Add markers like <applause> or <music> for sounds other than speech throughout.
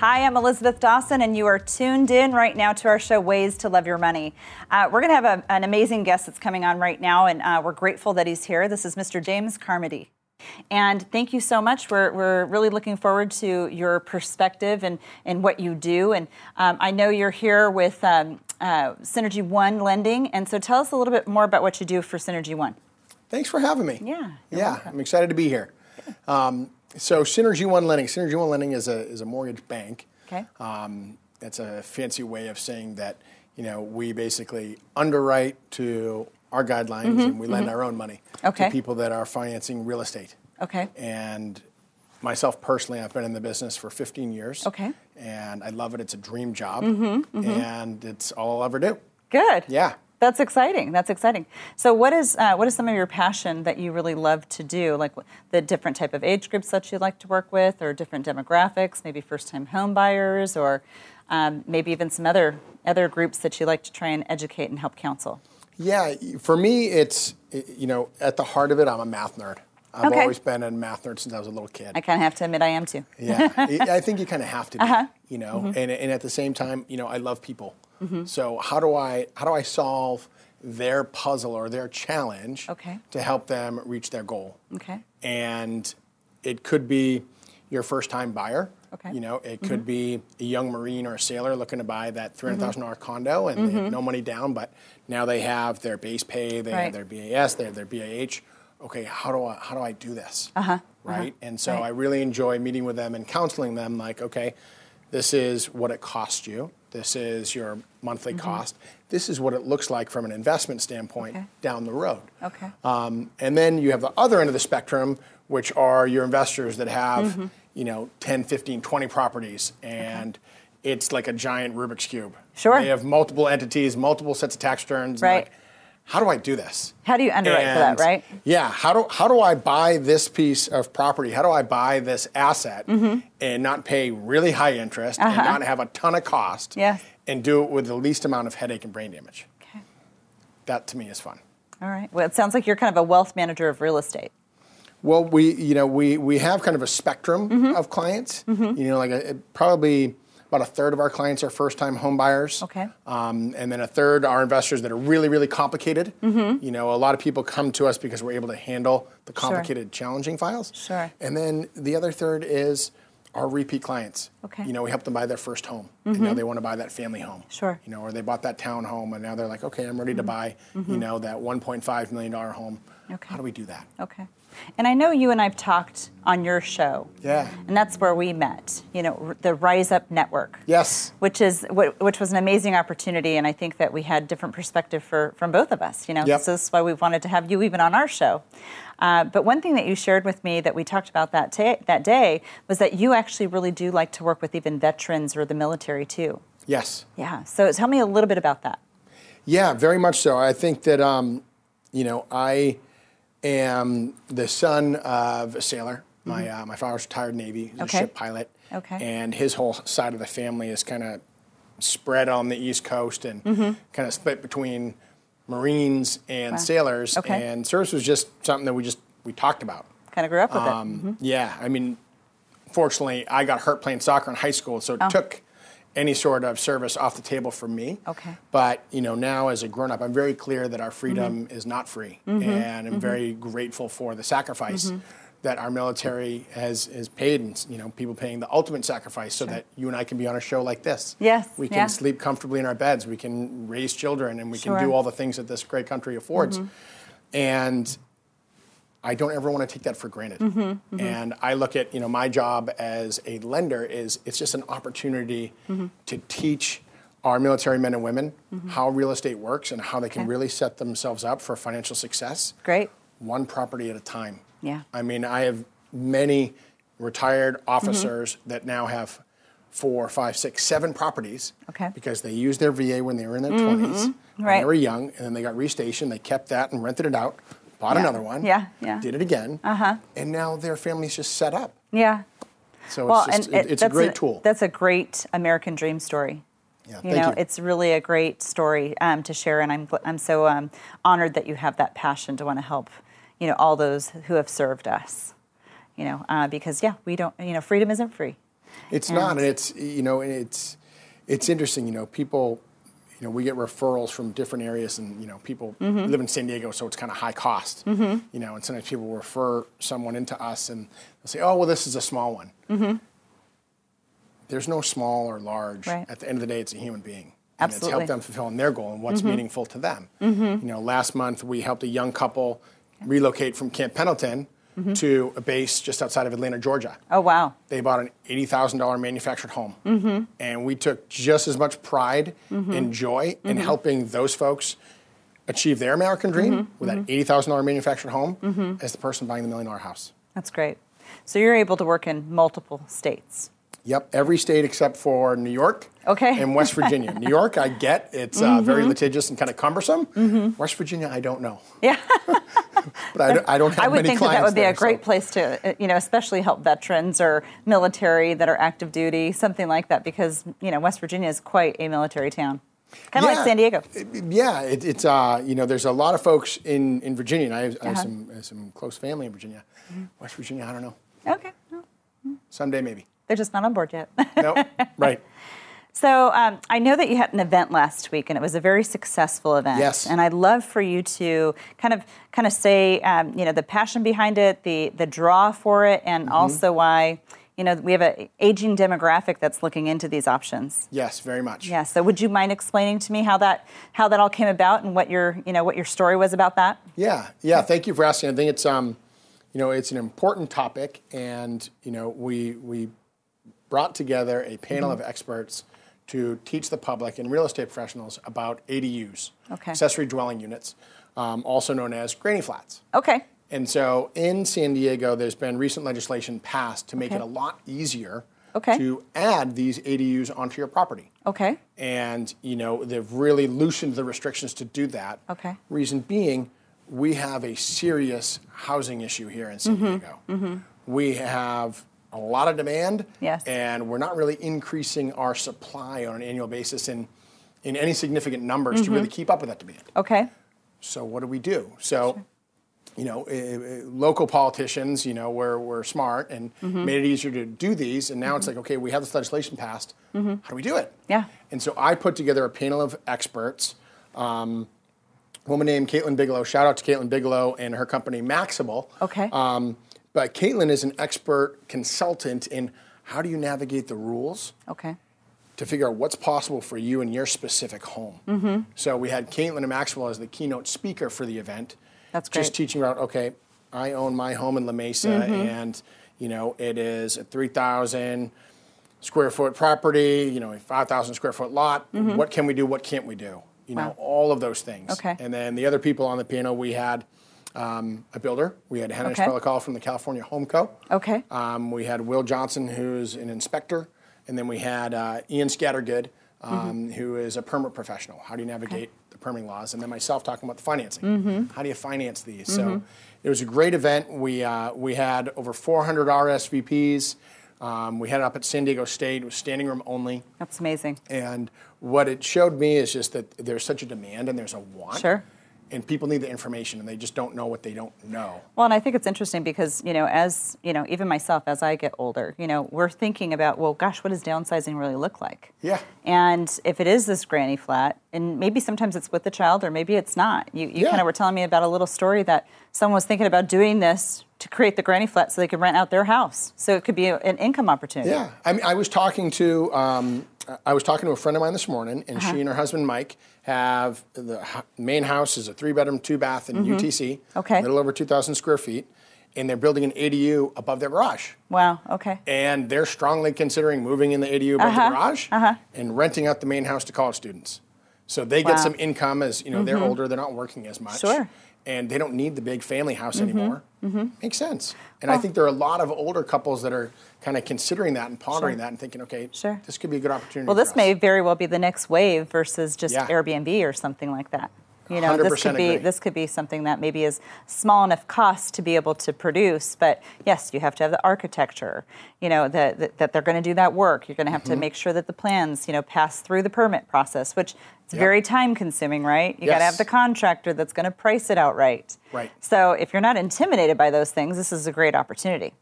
Hi, I'm Elizabeth Dawson, and you are tuned in right now to our show, Ways to Love Your Money. Uh, we're going to have a, an amazing guest that's coming on right now, and uh, we're grateful that he's here. This is Mr. James Carmody. And thank you so much. We're, we're really looking forward to your perspective and, and what you do. And um, I know you're here with um, uh, Synergy One Lending. And so tell us a little bit more about what you do for Synergy One. Thanks for having me. Yeah. Yeah, welcome. I'm excited to be here. Um, so Synergy One Lending. Synergy One Lending is a is a mortgage bank. Okay. Um, it's a fancy way of saying that you know we basically underwrite to our guidelines and we lend our own money Mm-hmm. Okay. to people that are financing real estate. Okay. And myself personally, I've been in the business for 15 years. Okay. And I love it. It's a dream job, Mm-hmm, and it's all I'll ever do. Good. Yeah. That's exciting. That's exciting. So, what is uh, what is some of your passion that you really love to do? Like the different type of age groups that you like to work with, or different demographics, maybe first time home buyers, or um, maybe even some other other groups that you like to try and educate and help counsel. Yeah, for me, it's you know at the heart of it, I'm a math nerd. I've Okay. always been a math nerd since I was a little kid. I kind of have to admit I am too. yeah, I think you kind of have to, be, <laughs> Uh-huh. you know, Mm-hmm. and, and at the same time, you know, I love people. So how do I how do I solve their puzzle or their challenge Okay. to help them reach their goal? Okay. and it could be your first time buyer. Okay. Mm-hmm. You know, it could be a young Marine or a sailor looking to buy that three hundred thousand dollar condo and they have no money down, but now they have their base pay, they Mm-hmm. Right. have their BAS, they have their BAH. Okay, how do I how do I do this? Uh-huh. Right. And so Right. I really enjoy meeting with them and counseling them like, okay, this is what it costs you. This is your monthly cost. This is what it looks like from an investment standpoint Mm-hmm. Okay. down the road. Okay. Um, and then you have the other end of the spectrum, which are your investors that have, Mm-hmm. you know, 10, 15, 20 properties, and it's like a giant Rubik's Cube. Sure. They have multiple entities, multiple sets of tax returns. Right. Like, how do I do this? How do you underwrite for that, right? Yeah. How do how do I buy this piece of property? How do I buy this asset Mm-hmm. and not pay really high interest and not have a ton of cost? Uh-huh. Yes. And do it with the least amount of headache and brain damage. Okay. That to me is fun. All right. Well, it sounds like you're kind of a wealth manager of real estate. Well, we you know we we have kind of a spectrum Mm-hmm. of clients. You know, like a, probably about a third of our clients are first time home buyers. Okay. Um, and then a third are investors that are really really complicated. Mm-hmm. You know, a lot of people come to us because we're able to handle the complicated, challenging files. Sure. And then the other third is our repeat clients. Okay. Mm-hmm. You know, we help them buy their first home, and now they want to buy that family home. Sure. You know, or they bought that town home, and now they're like, okay, I'm ready to buy. You know, that 1.5 million dollar home. Mm-hmm. Okay. How do we do that? Okay. And I know you and I've talked on your show. Yeah. And that's where we met, you know, the Rise Up Network. Yes. Which is which was an amazing opportunity, and I think that we had different perspective for from both of us. You know, Yep. so this is why we wanted to have you even on our show. Uh, but one thing that you shared with me that we talked about that ta- that day was that you actually really do like to work with even veterans or the military too. Yes. Yeah. So tell me a little bit about that. Yeah, very much so. I think that um, you know I am the son of a sailor. My uh, my father's retired Navy. He's Mm-hmm. Okay. a ship pilot. Okay. And his whole side of the family is kind of spread on the East Coast and Mm-hmm. kind of split between Marines and sailors. Okay. And service was just something that we just we talked about. Kind of grew up with it. Um, Yeah, I mean, fortunately, I got hurt playing soccer in high school, so it Oh. took any sort of service off the table for me. Okay. But you know, now as a grown up, I'm very clear that our freedom Mm-hmm. is not free, and I'm very grateful for the sacrifice. Mm-hmm. That our military has has paid, and you know, people paying the ultimate sacrifice, so that you and I can be on a show like this. Yes, we can yeah. sleep comfortably in our beds, we can raise children, and we Sure. can do all the things that this great country affords. Mm-hmm. And I don't ever want to take that for granted. Mm-hmm, And I look at, you know, my job as a lender is it's just an opportunity Mm-hmm. to teach our military men and women how real estate works and how they can Okay. really set themselves up for financial success Great. one property at a time. Yeah. I mean, I have many retired Mm-hmm. officers that now have four, five, six, seven properties Okay. Mm-hmm. because they used their VA when they were in their 20s. When Right. they were young, and then they got restationed. They kept that and rented it out, bought Yeah. another one, Yeah, yeah. did it again, Uh-huh. and now their family's just set up. Yeah. So Well, it's, just, and it- it- it's a great tool. That's a great American dream story. yeah, You know, you. it's really a great story um, to share, and I'm I'm so um, honored that you have that passion to want to help, you know, all those who have served us. You know, uh, because yeah, we don't, you know, freedom isn't free. It's not, and it's you know, and it's it's interesting. You know, people, you know, we get referrals from different areas, and you know, people Mm-hmm. live in San Diego, so it's kind of high cost. Mm-hmm. You know, and sometimes people refer someone into us, and they'll say, "Oh, well, this is a small one." Mm-hmm. There's no small or large. Right. At the end of the day, it's a human being. And it's helped them fulfilling their goal and what's mm-hmm. meaningful to them. You know, last month we helped a young couple relocate from Camp Pendleton Mm-hmm. to a base just outside of Atlanta, Georgia Oh, wow. they bought an $80,000 manufactured home. Mm-hmm. And we took just as much pride mm-hmm. and joy in helping those folks achieve their American dream with that $80,000 manufactured home as the person buying the million dollar house. That's great. So you're able to work in multiple states. Yep, every state except for New York Okay. and West Virginia. New York, I get it's uh, very litigious and kind of cumbersome. West Virginia, I don't know. Yeah. <laughs> <laughs> But I, don't- I don't have I would think that that would be there, a great so- place to, uh, you know, especially help veterans or military that are active duty, something like that, because, you know, West Virginia is quite a military town. Kind of like San Diego. Yeah, it, it's uh, you know, there's a lot of folks in, in Virginia, and I have, I have Uh-huh. some I have some close family in Virginia. West Virginia, I don't know. Okay. Someday maybe. They're just not on board yet. Nope. <laughs> right. So um, I know that you had an event last week, and it was a very successful event. Yes. And I'd love for you to kind of kind of say, um, you know, the passion behind it, the the draw for it, and Mm-hmm. also why, you know, we have an aging demographic that's looking into these options. Yes, very much. Yeah. So would you mind explaining to me how that how that all came about and what your you know what your story was about that? Yeah, yeah. Thank you for asking. I think it's um, you know, it's an important topic, and you know, we we brought together a panel Mm-hmm. of experts to teach the public and real estate professionals about ADUs, Okay. accessory dwelling units, um, also known as granny flats. Okay. And so in San Diego, there's been recent legislation passed to make Okay. it a lot easier Okay. to add these ADUs onto your property. Okay. And you know they've really loosened the restrictions to do that. Okay. Reason being, we have a serious housing issue here in Mm-hmm. San Diego. We have a lot of demand, Yes. and we're not really increasing our supply on an annual basis in in any significant numbers to really keep up with that demand. Okay. So what do we do? So, you know, uh, uh, local politicians, you know, were, were smart and made it easier to do these. And now it's like, okay, we have this legislation passed. How do we do it? Yeah. And so I put together a panel of experts. Um, a woman named Caitlin Bigelow. Shout out to Caitlin Bigelow and her company Maxable. Okay. Um, but Caitlin is an expert consultant in how do you navigate the rules Okay. to figure out what's possible for you in your specific home. Mm-hmm. So we had Caitlin and Maxable as the keynote speaker for the event. That's Just great. Mm-hmm. teaching about, okay, I own my home in La Mesa and, you know, it is a 3,000 square foot property, you know, a 5,000 square foot lot. What can we do? What can't we do? You know, Mm-hmm. All of those things. Okay. And then the other people on the panel, we had um, a builder. We had Hannah Okay. Spellicall from the California Home Co. Okay. Um, we had Will Johnson, who's an inspector, and then we had uh, Ian Scattergood, um, who is a permit professional. How do you navigate the permitting laws? And then myself talking about the financing. How do you finance these? So it was a great event. We uh, we had over 400 RSVPs. Um, we had it up at San Diego State. It was standing room only. That's amazing. And what it showed me is just that there's such a demand and there's a want. Sure. And people need the information and they just don't know what they don't know. Well, and I think it's interesting because, you know, as, you know, even myself, as I get older, you know, we're thinking about, well, gosh, what does downsizing really look like? Yeah. And if it is this granny flat, and maybe sometimes it's with the child or maybe it's not. You, you Yeah. kind of were telling me about a little story that someone was thinking about doing this to create the granny flat so they could rent out their house. So it could be an income opportunity. Yeah, I mean, I was talking to um, I was talking to a friend of mine this morning, and Uh-huh. she and her husband Mike have the main house is a three bedroom, two bath in UTC, Mm-hmm. Okay. a little over two thousand square feet, and they're building an ADU above their garage, Wow. Okay. and they're strongly considering moving in the ADU above Uh-huh, the garage and renting out the main house to college students. So they get Wow. Mm-hmm. some income as you know they're older, they're not working as much, Sure. And they don't need the big family house anymore. Mm-hmm. Makes sense. And I think there are a lot of older couples that are kind of considering that and pondering Sure. that and thinking, okay, Sure. this could be a good opportunity. Well, this may very well be the next wave versus just Yeah. Airbnb or something like that. You know, this 100% could be agree. this could be something that maybe is small enough cost to be able to produce, but yes, you have to have the architecture. You know that that, that they're going to do that work. You're going to have Mm-hmm. to make sure that the plans, you know, pass through the permit process, which it's Yep. very time consuming, right? You got to have the contractor that's going to price it out right. Right. So if you're not intimidated by those things, this is a great opportunity.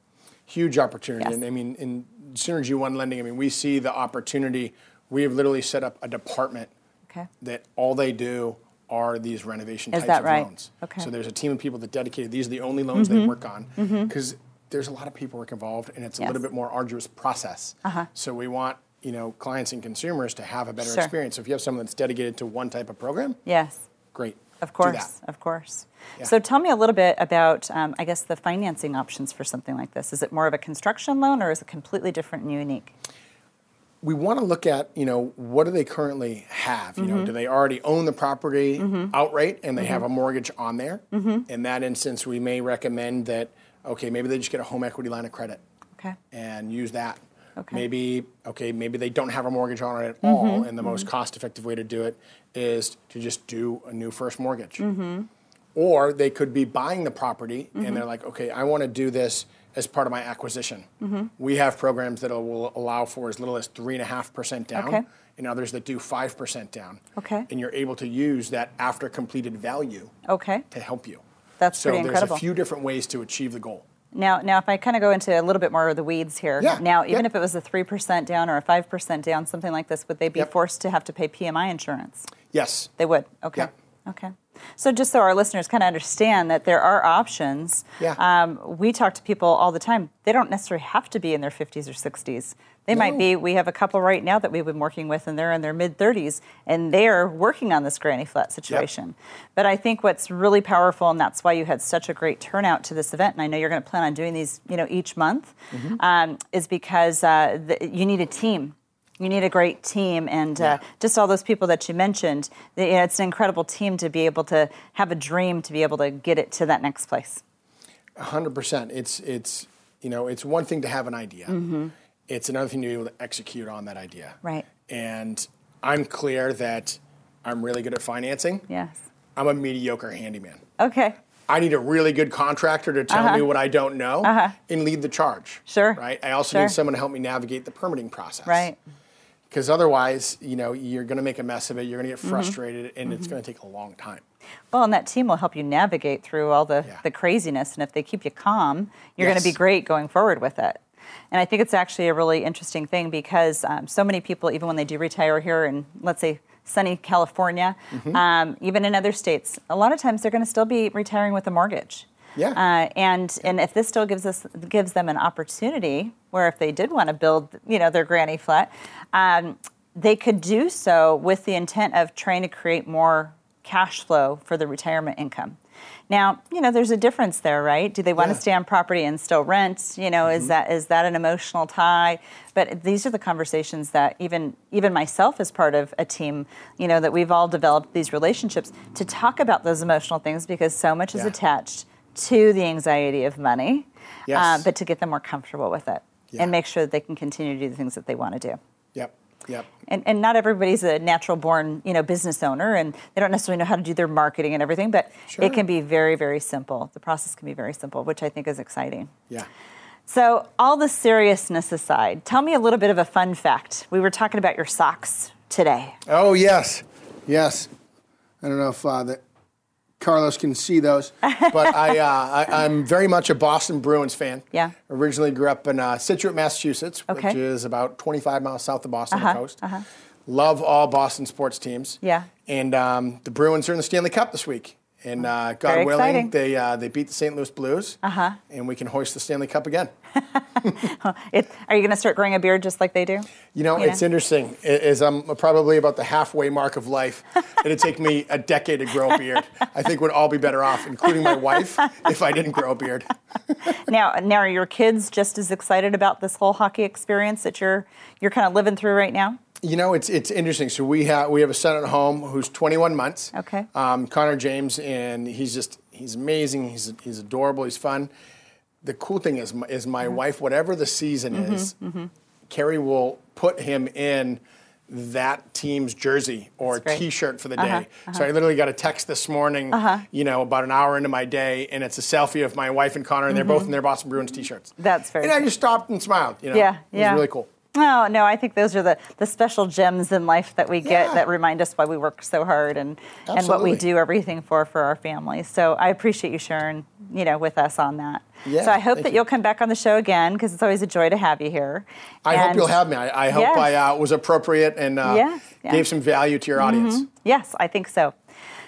huge opportunity. Yes. And I mean, in Synergy One Lending, I mean, we see the opportunity. We have literally set up a department Okay. that all they do are these renovation Is types that of right? loans. Okay. Mm-hmm. So there's a team of people that dedicated. These are the only loans they work on because there's a lot of paperwork involved, and it's a Yes. little bit more arduous process. Uh-huh. So we want you know clients and consumers to have a better Sure. experience. So if you have someone that's dedicated to one type of program, Yes. great. Of Do course, of course. Yeah. So tell me a little bit about, um, I guess, the financing options for something like this. Is it more of a construction loan or is it completely different and unique? We want to look at you know what do they currently have you Mm-hmm. know do they already own the property outright and they have Mm-hmm. a mortgage on there in that instance we may recommend that okay maybe they just get a home equity line of credit Okay. and use that Okay. maybe okay maybe they don't have a mortgage on it at Mm-hmm. all and the most cost effective way to do it is to just do a new first mortgage Mm-hmm. or they could be buying the property Mm-hmm. and they're like, okay, I want to do this as part of my acquisition. Mm-hmm. We have programs that will allow for as little as three and a half percent down, Okay. and others that do five percent down. Okay. And you're able to use that after completed value Okay. to help you. That's so pretty there's incredible. a few different ways to achieve the goal. Now, now, if I kind of go into a little bit more of the weeds here. Yeah, Now, even yep. if it was a three percent down or a five percent down, something like this, would they be Yep. forced to have to pay PMI insurance? Yes. They would. Okay. Yeah. Okay. So just so our listeners kind of understand that there are options. Yeah. Um, we talk to people all the time. They don't necessarily have to be in their 50s or 60s. They might be. We have a couple right now that we've been working with, and they're in their mid 30s, and they're working on this granny flat situation. But I think what's really powerful, and that's why you had such a great turnout to this event, and I know you're going to plan on doing these, you know, each month, Mm-hmm. um, is because uh, the, you need a team. You need a great team, and uh, Yeah. just all those people that you mentioned. the- you know, it's an incredible team to be able to have a dream to be able to get it to that next place. hundred percent. It's it's you know it's one thing to have an idea. It's another thing to be able to execute on that idea. Mm-hmm. Right. And I'm clear that I'm really good at financing. Yes. I'm a mediocre handyman. Okay. I need a really good contractor to tell Uh-huh. me what I don't know and lead the charge. Sure. Right. I also Sure. need someone to help me navigate the permitting process. Right. Because otherwise, you know, you're going to make a mess of it. You're going to Mm-hmm. get frustrated, and it's going to take a long time. Well, and that team will help you navigate through all the, Yeah. the craziness. And if they keep you calm, you're going to be great going forward with it. And I think it's actually a really interesting thing because um, so many people, even when they do retire here in, let's say, sunny California, Mm-hmm. um, even in other states, a lot of times they're going to still be retiring with a mortgage. Yeah. Uh, and and if this still gives us gives them an opportunity, where if they did want to build, you know, their granny flat, um, they could do so with the intent of trying to create more cash flow for the retirement income. Now, you know, there's a difference there, right? Do they want Yeah. Mm-hmm. to stay on property and still rent? You know, is that is that an emotional tie? But these are the conversations that even even myself as part of a team, you know, that we've all developed these relationships to talk about those emotional things because so much is attached to the anxiety of money, Yes. uh, but to get them more comfortable with it Yeah. and make sure that they can continue to do the things that they want to do. Yep. Yep. And, and not everybody's a natural born you know business owner and they don't necessarily know how to do their marketing and everything but Sure. it can be very very simple the process can be very simple which i think is exciting Yeah. so all the seriousness aside tell me a little bit of a fun fact we were talking about your socks today Oh yes, yes. I don't know if uh, that Carlos can see those, but I, <laughs> uh, I I'm very much a Boston Bruins fan. Yeah. Originally grew up in uh, Scituate, Massachusetts, Okay. which is about 25 miles south of Boston on Uh-huh, the coast. Love all Boston sports teams. Yeah. And um, the Bruins are in the Stanley Cup this week. And uh, God Very willing, exciting. they uh, they beat the St. Louis Blues, uh-huh. and we can hoist the Stanley Cup again. <laughs> it, are you going to start growing a beard just like they do You know, You it's know? interesting. Is I'm probably about the halfway mark of life. It'd take me a decade to grow a beard. I think we'd all be better off, including my wife, if I didn't grow a beard. <laughs> now now are your kids just as excited about this whole hockey experience that you're you're kind of living through right now You know, it's it's interesting. So we have we have a son at home who's 21 months. Okay. Um, Connor James, and he's just he's amazing. He's he's adorable. He's fun. The cool thing is my- is my wife, whatever the season Mm-hmm, is, Carrie will put him in that team's jersey or T-shirt for the Uh-huh, day. So I literally got a text this morning, you know, about an hour into my day, and it's a selfie of my wife and Connor, and they're both in their Boston Bruins T-shirts. Mm-hmm. That's very And I just stopped and smiled. You know, Yeah, it was yeah. really cool. Oh no, I think those are the, the special gems in life that we get Yeah. that remind us why we work so hard and, and what we do everything for for our families. So I appreciate you sharing, you know, with us on that. Yeah, so I hope that you. you'll come back on the show again because it's always a joy to have you here. I hope you'll have me. I, I hope Yes. I uh, was appropriate and uh, Yes, yeah. gave some value to your audience. Yes, I think so.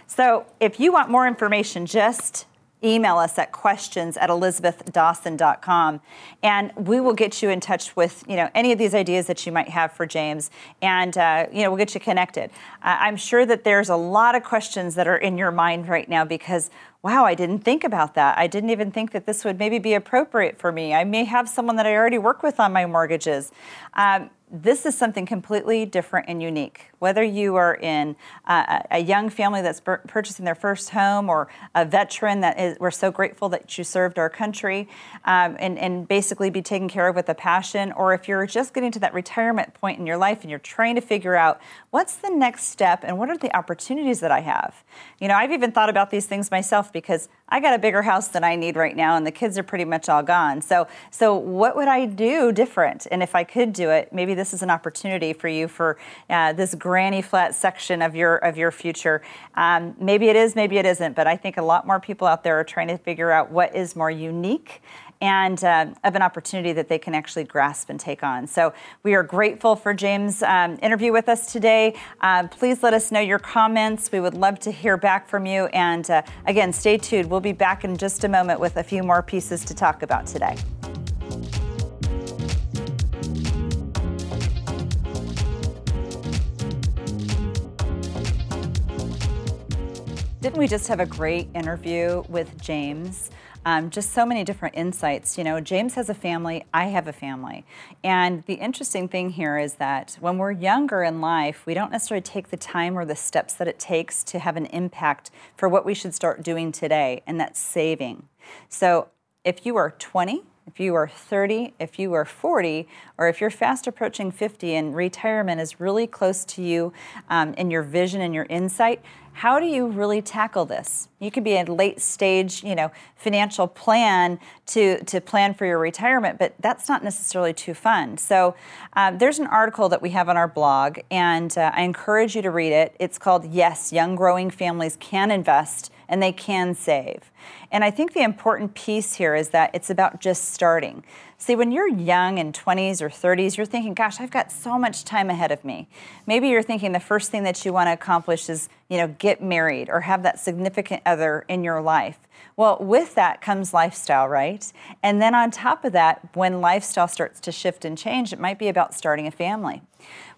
So if you want more information, just email us at questions at elizabethdawson.com and we will get you in touch with you know any of these ideas that you might have for james. And uh, you know we'll get you connected. Uh, i'm sure that there's a lot of questions that are in your mind right now because wow i didn't think about that. I didn't even think that this would maybe be appropriate for me. I may have someone that i already work with on my mortgages. Um, this is something completely different and unique. Whether you are in uh, a young family that's pur- purchasing their first home or a veteran that is, we're so grateful that you served our country um, and, and basically be taken care of with a passion, or if you're just getting to that retirement point in your life and you're trying to figure out what's the next step and what are the opportunities that I have. You know, I've even thought about these things myself because I got a bigger house than I need right now, and the kids are pretty much all gone. So, so what would I do different? And if I could do it, maybe this is an opportunity for you for uh, this granny flat section of your of your future. Um, maybe it is, maybe it isn't. But I think a lot more people out there are trying to figure out what is more unique and uh, of an opportunity that they can actually grasp and take on. So we are grateful for James' um, interview with us today. Uh, please let us know your comments. We would love to hear back from you. And uh, again, stay tuned. We'll be back in just a moment with a few more pieces to talk about today. Didn't we just have a great interview with James? Um, just so many different insights. You know, James has a family, I have a family. And the interesting thing here is that when we're younger in life, we don't necessarily take the time or the steps that it takes to have an impact for what we should start doing today, and that's saving. So if you are 20, if you are 30, if you are 40, or if you're fast approaching 50 and retirement is really close to you um, in your vision and your insight, how do you really tackle this? You could be a late stage, you know, financial plan to, to plan for your retirement, but that's not necessarily too fun. So um, there's an article that we have on our blog, and uh, I encourage you to read it. It's called Yes, Young Growing Families Can Invest and They Can Save. And I think the important piece here is that it's about just starting. See, when you're young in 20s or 30s, you're thinking, gosh, I've got so much time ahead of me. Maybe you're thinking the first thing that you want to accomplish is, you know, get married or have that significant other in your life. Well, with that comes lifestyle, right? And then on top of that, when lifestyle starts to shift and change, it might be about starting a family.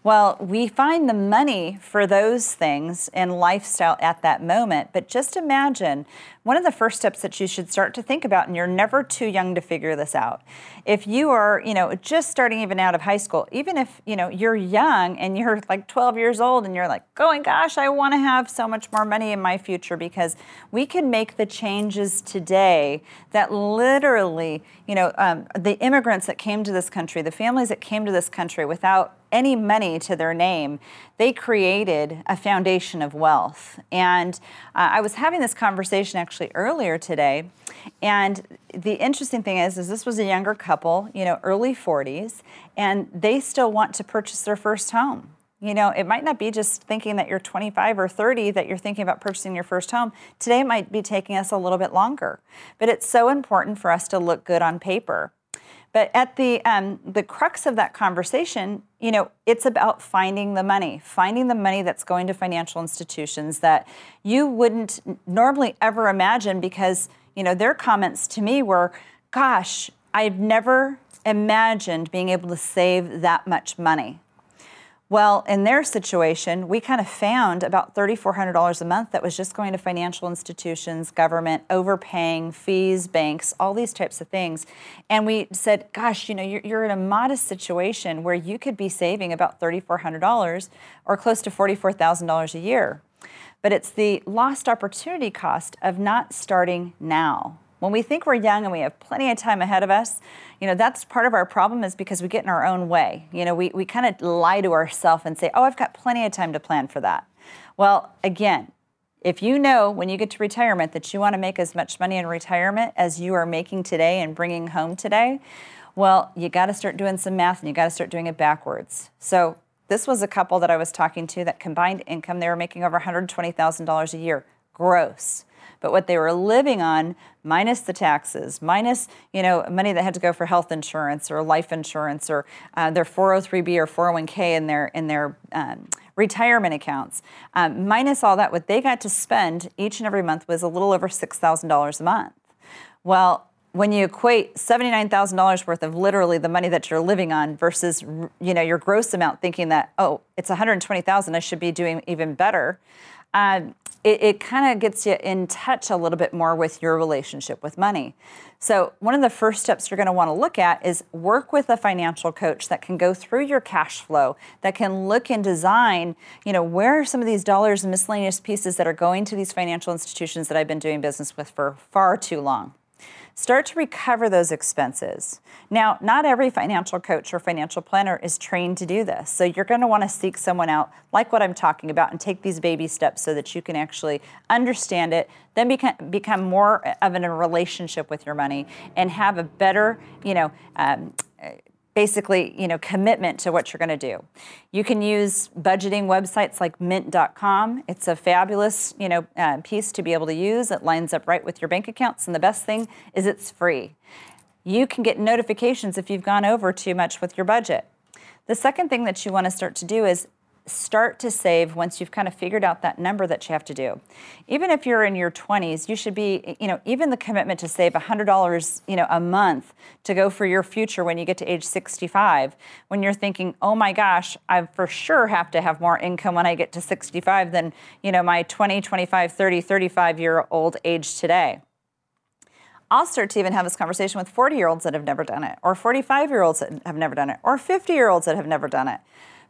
Well, we find the money for those things in lifestyle at that moment, but just imagine one of the first steps that you should start to think about, and you're never too young to figure this out. If you are, you know, just starting even out of high school, even if, you know, you're young and you're like 12 years old and you're like going, gosh, I want to have so much more money in my future because we can make the changes today that literally, you know, um, the immigrants that came to this country, the families that came to this country without any money to their name, they created a foundation of wealth. And uh, I was having this conversation actually earlier today, and the interesting thing is, is this was a younger couple, you know, early 40s, and they still want to purchase their first home. You know, it might not be just thinking that you're 25 or 30 that you're thinking about purchasing your first home. Today might be taking us a little bit longer. But it's so important for us to look good on paper. But at the um, the crux of that conversation, you know, it's about finding the money, finding the money that's going to financial institutions that you wouldn't normally ever imagine because you know their comments to me were, "Gosh, I've never imagined being able to save that much money." Well, in their situation, we kind of found about $3,400 a month that was just going to financial institutions, government, overpaying, fees, banks, all these types of things. And we said, gosh, you know, you're, you're in a modest situation where you could be saving about $3,400 or close to $44,000 a year. But it's the lost opportunity cost of not starting now. When we think we're young and we have plenty of time ahead of us, you know, that's part of our problem is because we get in our own way. You know, we, we kind of lie to ourselves and say, oh, I've got plenty of time to plan for that. Well, again, if you know when you get to retirement that you want to make as much money in retirement as you are making today and bringing home today, Well, you got to start doing some math and you got to start doing it backwards. So, this was a couple that I was talking to that combined income, they were making over $120,000 a year gross. But what they were living on, minus the taxes, minus you know money that had to go for health insurance or life insurance or uh, their 403b or 401k in their in their um, retirement accounts, um, minus all that, what they got to spend each and every month was a little over six thousand dollars a month. Well, when you equate $79,000 worth of literally the money that you're living on versus you know your gross amount thinking that oh it's 120,000 I should be doing even better um, it, it kind of gets you in touch a little bit more with your relationship with money. So, one of the first steps you're going to want to look at is work with a financial coach that can go through your cash flow, that can look and design, you know, where are some of these dollars and miscellaneous pieces that are going to these financial institutions that I've been doing business with for far too long start to recover those expenses. Now, not every financial coach or financial planner is trained to do this. So you're going to want to seek someone out like what I'm talking about and take these baby steps so that you can actually understand it, then become, become more of a relationship with your money and have a better, you know, um, basically, you know, commitment to what you're going to do. You can use budgeting websites like mint.com. It's a fabulous, you know, uh, piece to be able to use. It lines up right with your bank accounts and the best thing is it's free. You can get notifications if you've gone over too much with your budget. The second thing that you want to start to do is start to save once you've kind of figured out that number that you have to do. Even if you're in your 20s, you should be, you know, even the commitment to save $100, you know, a month to go for your future when you get to age 65, when you're thinking, "Oh my gosh, I for sure have to have more income when I get to 65 than, you know, my 20, 25, 30, 35 year old age today." I'll start to even have this conversation with 40 year olds that have never done it, or 45 year olds that have never done it, or 50 year olds that have never done it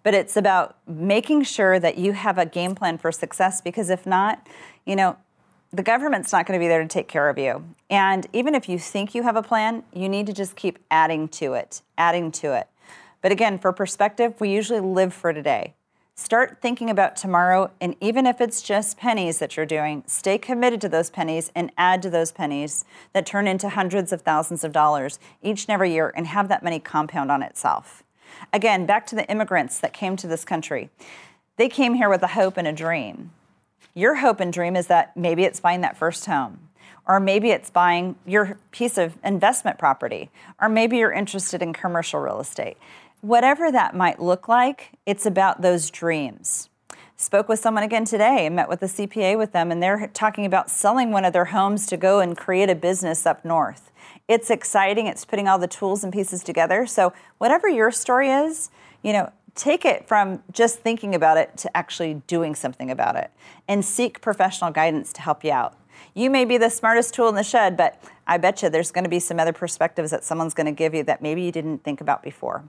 but it's about making sure that you have a game plan for success because if not, you know, the government's not going to be there to take care of you. And even if you think you have a plan, you need to just keep adding to it, adding to it. But again, for perspective, we usually live for today. Start thinking about tomorrow, and even if it's just pennies that you're doing, stay committed to those pennies and add to those pennies that turn into hundreds of thousands of dollars each and every year and have that money compound on itself. Again, back to the immigrants that came to this country. They came here with a hope and a dream. Your hope and dream is that maybe it's buying that first home, or maybe it's buying your piece of investment property, or maybe you're interested in commercial real estate. Whatever that might look like, it's about those dreams. Spoke with someone again today and met with a CPA with them, and they're talking about selling one of their homes to go and create a business up north. It's exciting. It's putting all the tools and pieces together. So, whatever your story is, you know, take it from just thinking about it to actually doing something about it and seek professional guidance to help you out. You may be the smartest tool in the shed, but I bet you there's going to be some other perspectives that someone's going to give you that maybe you didn't think about before.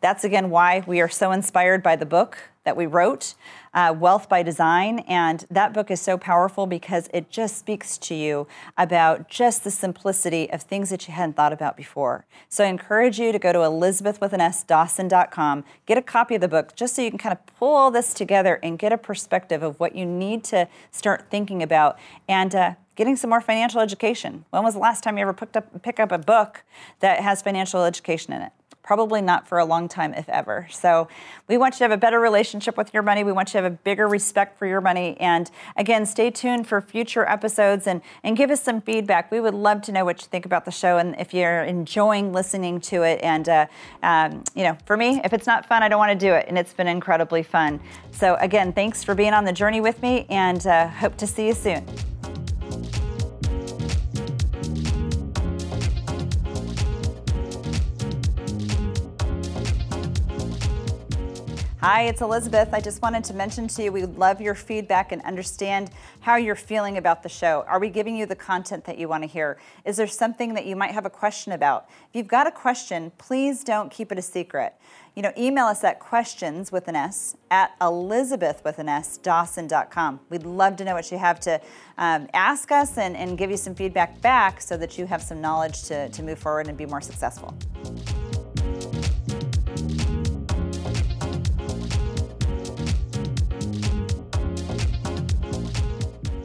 That's again why we are so inspired by the book that we wrote, uh, Wealth by Design. And that book is so powerful because it just speaks to you about just the simplicity of things that you hadn't thought about before. So I encourage you to go to Elizabeth with an S Dawson.com, get a copy of the book just so you can kind of pull all this together and get a perspective of what you need to start thinking about. And uh, getting some more financial education. When was the last time you ever picked up pick up a book that has financial education in it? Probably not for a long time, if ever. So, we want you to have a better relationship with your money. We want you to have a bigger respect for your money. And again, stay tuned for future episodes and, and give us some feedback. We would love to know what you think about the show and if you're enjoying listening to it. And, uh, um, you know, for me, if it's not fun, I don't want to do it. And it's been incredibly fun. So, again, thanks for being on the journey with me and uh, hope to see you soon. Hi, it's Elizabeth. I just wanted to mention to you we love your feedback and understand how you're feeling about the show. Are we giving you the content that you want to hear? Is there something that you might have a question about? If you've got a question, please don't keep it a secret. You know, email us at questions with an S at Elizabeth with an S Dawson.com. We'd love to know what you have to um, ask us and, and give you some feedback back so that you have some knowledge to, to move forward and be more successful.